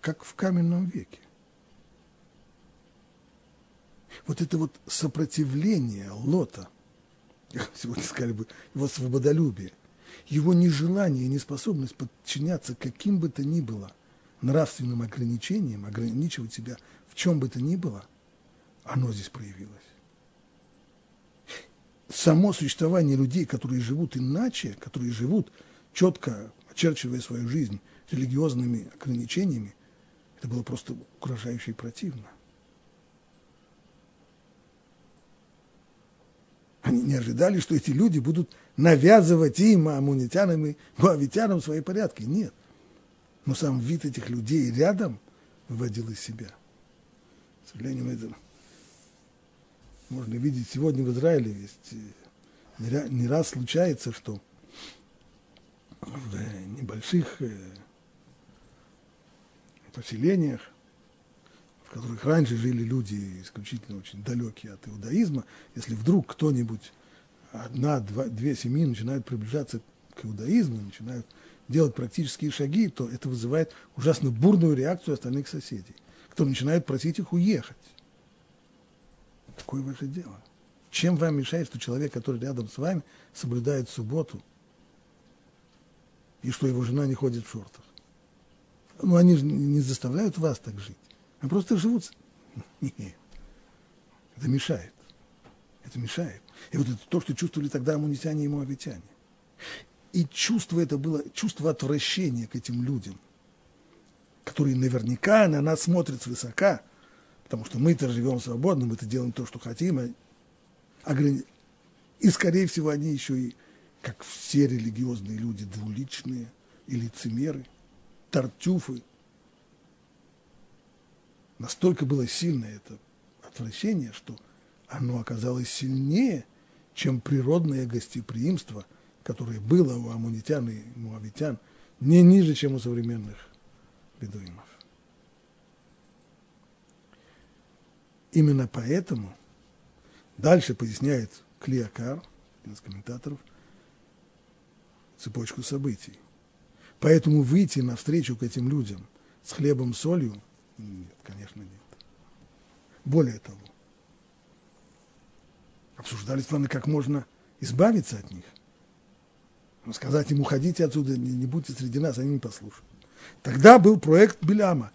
[SPEAKER 1] как в каменном веке. Вот это вот сопротивление Лота, сегодня сказали бы, его свободолюбие, его нежелание и неспособность подчиняться каким бы то ни было нравственным ограничениям, ограничивать себя в чем бы то ни было, оно здесь проявилось само существование людей, которые живут иначе, которые живут четко, очерчивая свою жизнь религиозными ограничениями, это было просто угрожающе и противно. Они не ожидали, что эти люди будут навязывать им, амунитянам и муавитянам свои порядки. Нет. Но сам вид этих людей рядом выводил из себя. К сожалению, это можно видеть сегодня в Израиле. Есть, э, не раз случается, что в небольших э, поселениях, в которых раньше жили люди исключительно очень далекие от иудаизма, если вдруг кто-нибудь, одна, два, две семьи начинают приближаться к иудаизму, начинают делать практические шаги, то это вызывает ужасно бурную реакцию остальных соседей, кто начинает просить их уехать. Какое ваше дело? Чем вам мешает, что человек, который рядом с вами, соблюдает субботу, и что его жена не ходит в шортах? Ну, они же не заставляют вас так жить. Они просто живут. Нет. Это мешает. Это мешает. И вот это то, что чувствовали тогда амунитяне и моавитяне. И чувство это было, чувство отвращения к этим людям, которые наверняка на нас смотрят свысока – потому что мы-то живем свободно, мы-то делаем то, что хотим, а и, скорее всего, они еще и, как все религиозные люди, двуличные и лицемеры, тартюфы. Настолько было сильное это отвращение, что оно оказалось сильнее, чем природное гостеприимство, которое было у амунитян и муавитян, не ниже, чем у современных бедуинов. Именно поэтому дальше поясняет Клиакар, один из комментаторов, цепочку событий. Поэтому выйти навстречу к этим людям с хлебом, солью, нет, конечно, нет. Более того, обсуждались планы, как можно избавиться от них. Но сказать им, уходите отсюда, не, не будьте среди нас, они не послушают. Тогда был проект Беляма.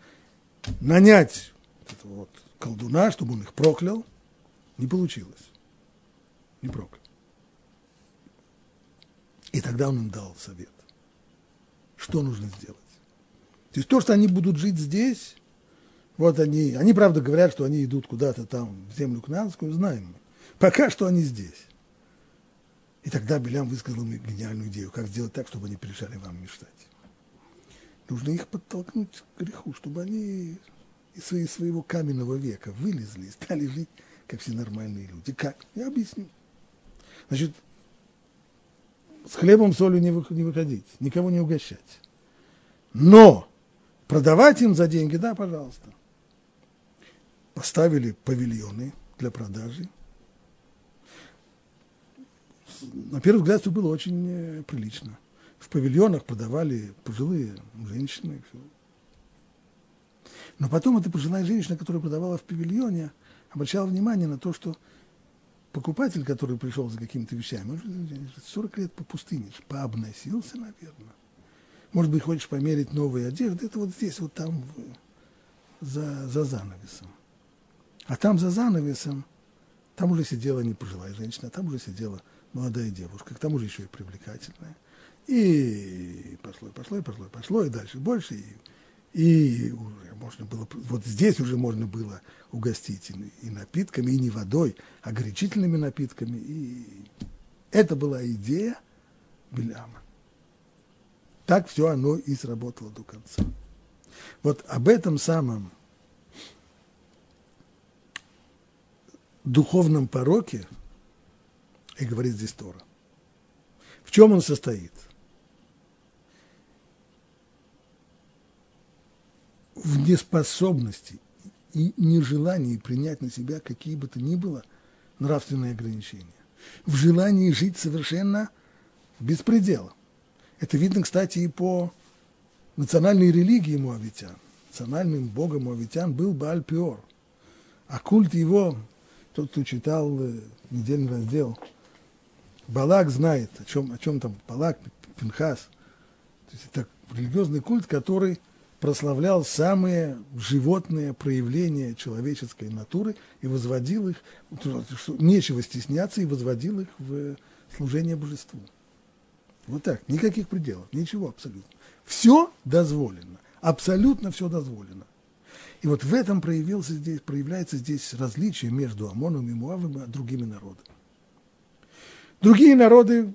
[SPEAKER 1] Нанять вот вот колдуна, чтобы он их проклял, не получилось. Не проклял. И тогда он им дал совет. Что нужно сделать? То есть то, что они будут жить здесь, вот они, они правда говорят, что они идут куда-то там, в землю Кнанскую, знаем мы. Пока что они здесь. И тогда Белям высказал мне гениальную идею, как сделать так, чтобы они перестали вам мечтать. Нужно их подтолкнуть к греху, чтобы они из своего каменного века вылезли и стали жить, как все нормальные люди. Как? Я объясню. Значит, с хлебом, солью не выходить, никого не угощать. Но продавать им за деньги, да, пожалуйста. Поставили павильоны для продажи. На первый взгляд все было очень э, прилично. В павильонах продавали пожилые женщины. Все. Но потом эта пожилая женщина, которая продавала в павильоне, обращала внимание на то, что покупатель, который пришел за какими-то вещами, он 40 лет по пустыне, пообносился, наверное. Может быть, хочешь померить новые одежды, это вот здесь, вот там, за, за занавесом. А там за занавесом, там уже сидела не пожилая женщина, а там уже сидела молодая девушка, к тому же еще и привлекательная. И пошло, и пошло, и пошло, и пошло, и дальше больше, и и уже можно было, вот здесь уже можно было угостить и, и напитками, и не водой, а горячительными напитками. И это была идея Беляма. Так все оно и сработало до конца. Вот об этом самом духовном пороке и говорит здесь Тора. В чем он состоит? В неспособности и нежелании принять на себя какие бы то ни было нравственные ограничения, в желании жить совершенно без предела. Это видно, кстати, и по национальной религии муавитян. Национальным богом муавитян был Бааль-Пиор. А культ его, тот, кто читал э, недельный раздел, Балак знает, о чем, о чем там Балак, Пинхас. То есть это религиозный культ, который прославлял самые животные проявления человеческой натуры и возводил их, нечего стесняться, и возводил их в служение божеству. Вот так, никаких пределов, ничего абсолютно. Все дозволено, абсолютно все дозволено. И вот в этом проявился здесь, проявляется здесь различие между Амоном и Муавом и другими народами. Другие народы,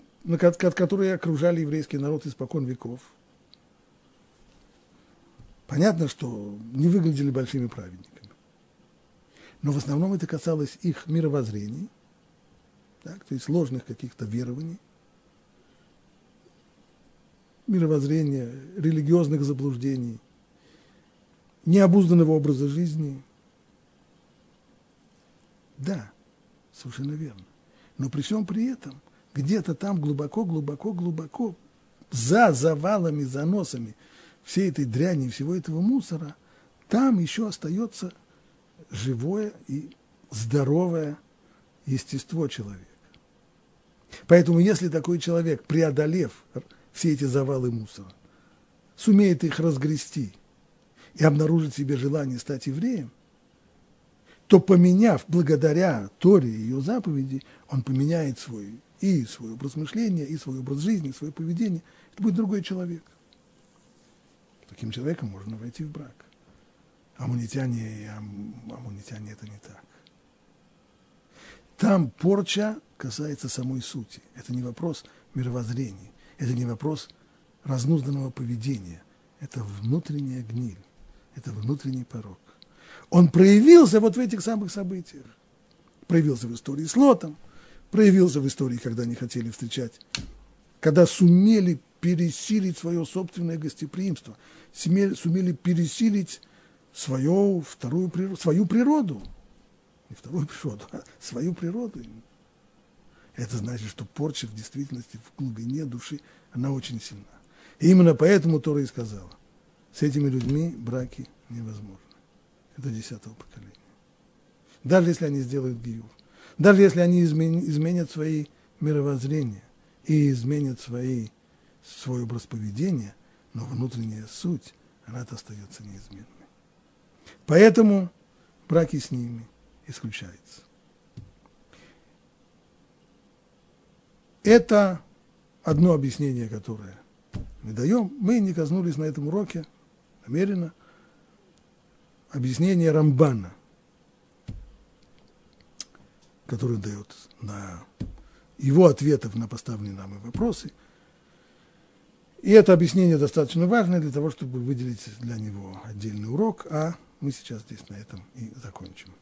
[SPEAKER 1] которые окружали еврейский народ испокон веков – Понятно, что не выглядели большими праведниками. Но в основном это касалось их мировоззрений, так, то есть ложных каких-то верований, мировоззрения, религиозных заблуждений, необузданного образа жизни. Да, совершенно верно. Но при всем при этом, где-то там глубоко, глубоко, глубоко, за завалами, заносами – всей этой дряни, всего этого мусора, там еще остается живое и здоровое естество человека. Поэтому если такой человек, преодолев все эти завалы мусора, сумеет их разгрести и обнаружит в себе желание стать евреем, то поменяв, благодаря Торе и ее заповеди, он поменяет свой и свой образ мышления, и свой образ жизни, и свое поведение. Это будет другой человек таким человеком можно войти в брак. Амунитяне ам, амунитяне это не так. Там порча касается самой сути. Это не вопрос мировоззрения, это не вопрос разнузданного поведения. Это внутренняя гниль, это внутренний порог. Он проявился вот в этих самых событиях. Проявился в истории с Лотом, проявился в истории, когда они хотели встречать, когда сумели пересилить свое собственное гостеприимство, сумели, пересилить свою, вторую природу, свою природу. Не вторую природу, а свою природу. Это значит, что порча в действительности в глубине души, она очень сильна. И именно поэтому Тора и сказала, с этими людьми браки невозможны. Это десятого поколения. Даже если они сделают гиюр, даже если они изменят свои мировоззрения и изменят свои свой образ поведения, но внутренняя суть, она-то остается неизменной. Поэтому браки с ними исключаются. Это одно объяснение, которое мы даем. Мы не коснулись на этом уроке намеренно объяснение Рамбана, который дает на его ответов на поставленные нами вопросы. И это объяснение достаточно важное для того, чтобы выделить для него отдельный урок, а мы сейчас здесь на этом и закончим.